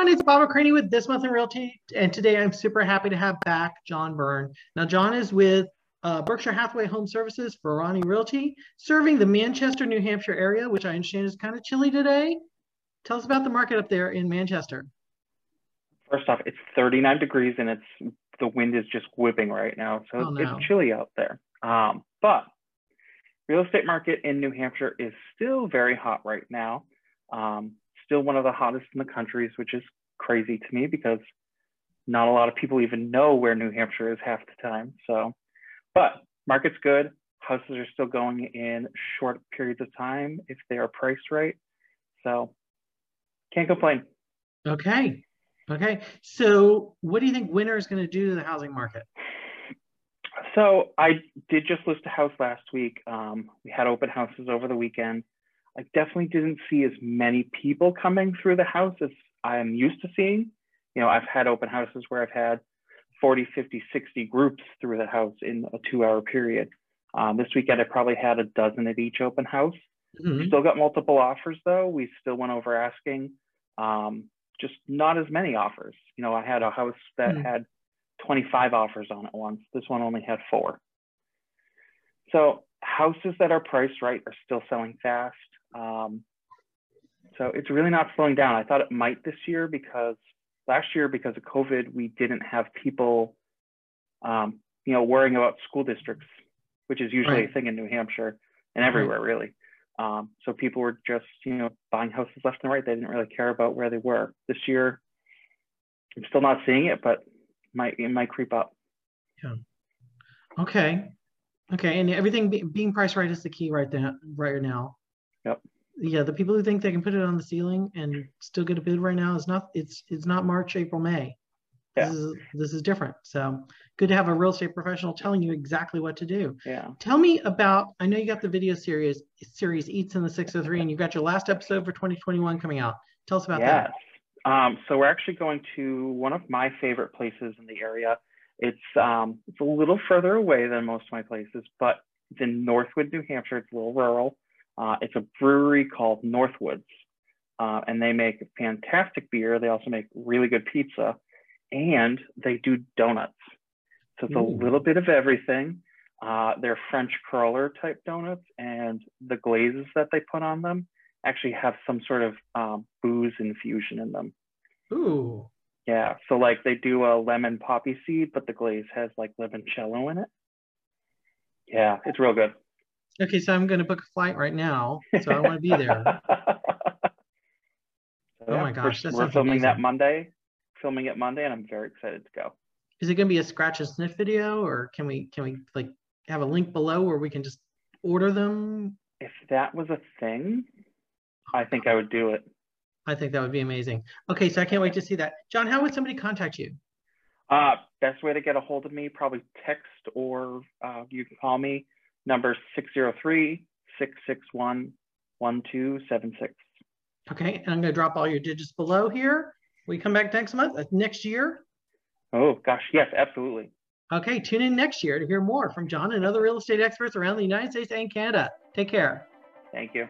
everyone, it's Bob O'Craney with This Month in Realty, and today I'm super happy to have back John Byrne. Now, John is with uh, Berkshire Hathaway Home Services Verani Realty, serving the Manchester, New Hampshire area, which I understand is kind of chilly today. Tell us about the market up there in Manchester. First off, it's 39 degrees and it's the wind is just whipping right now, so oh, no. it's chilly out there. Um, but real estate market in New Hampshire is still very hot right now. Um, still one of the hottest in the countries, which is crazy to me because not a lot of people even know where New Hampshire is half the time. So, but market's good. Houses are still going in short periods of time if they are priced right. So, can't complain. Okay. Okay. So, what do you think winter is going to do to the housing market? So, I did just list a house last week. Um, we had open houses over the weekend. I definitely didn't see as many people coming through the house as I'm used to seeing. You know, I've had open houses where I've had 40, 50, 60 groups through the house in a two hour period. Um, this weekend, I probably had a dozen at each open house. Mm-hmm. Still got multiple offers though. We still went over asking. Um, just not as many offers. You know, I had a house that mm-hmm. had 25 offers on it once. This one only had four. So houses that are priced right are still selling fast. Um, so it's really not slowing down. I thought it might this year because last year, because of COVID, we didn't have people, um, you know, worrying about school districts, which is usually right. a thing in New Hampshire and everywhere, really. Um, so people were just, you know, buying houses left and right. They didn't really care about where they were. This year, I'm still not seeing it, but might it might creep up. Yeah. Okay. Okay, and everything be, being priced right is the key right there, right now. Yep. Yeah, the people who think they can put it on the ceiling and still get a bid right now is not. It's it's not March, April, May. Yeah. This is this is different. So good to have a real estate professional telling you exactly what to do. Yeah. Tell me about. I know you got the video series series Eats in the 603, and you got your last episode for 2021 coming out. Tell us about yes. that. Um, so we're actually going to one of my favorite places in the area. It's um, it's a little further away than most of my places, but it's in Northwood, New Hampshire. It's a little rural. Uh, it's a brewery called Northwoods, uh, and they make fantastic beer. They also make really good pizza, and they do donuts. So it's Ooh. a little bit of everything. Uh, they're French cruller type donuts, and the glazes that they put on them actually have some sort of um, booze infusion in them. Ooh. Yeah. So like they do a lemon poppy seed, but the glaze has like limoncello in it. Yeah, it's real good. Okay, so I'm going to book a flight right now, so I want to be there. oh my gosh, we're, we're filming amazing. that Monday, filming it Monday, and I'm very excited to go. Is it going to be a scratch and sniff video, or can we can we like have a link below where we can just order them? If that was a thing, I think I would do it. I think that would be amazing. Okay, so I can't wait to see that. John, how would somebody contact you? Uh, best way to get a hold of me, probably text or uh, you can call me number 603 661 1276. Okay, and I'm going to drop all your digits below here. We come back next month, uh, next year. Oh, gosh, yes, absolutely. Okay, tune in next year to hear more from John and other real estate experts around the United States and Canada. Take care. Thank you.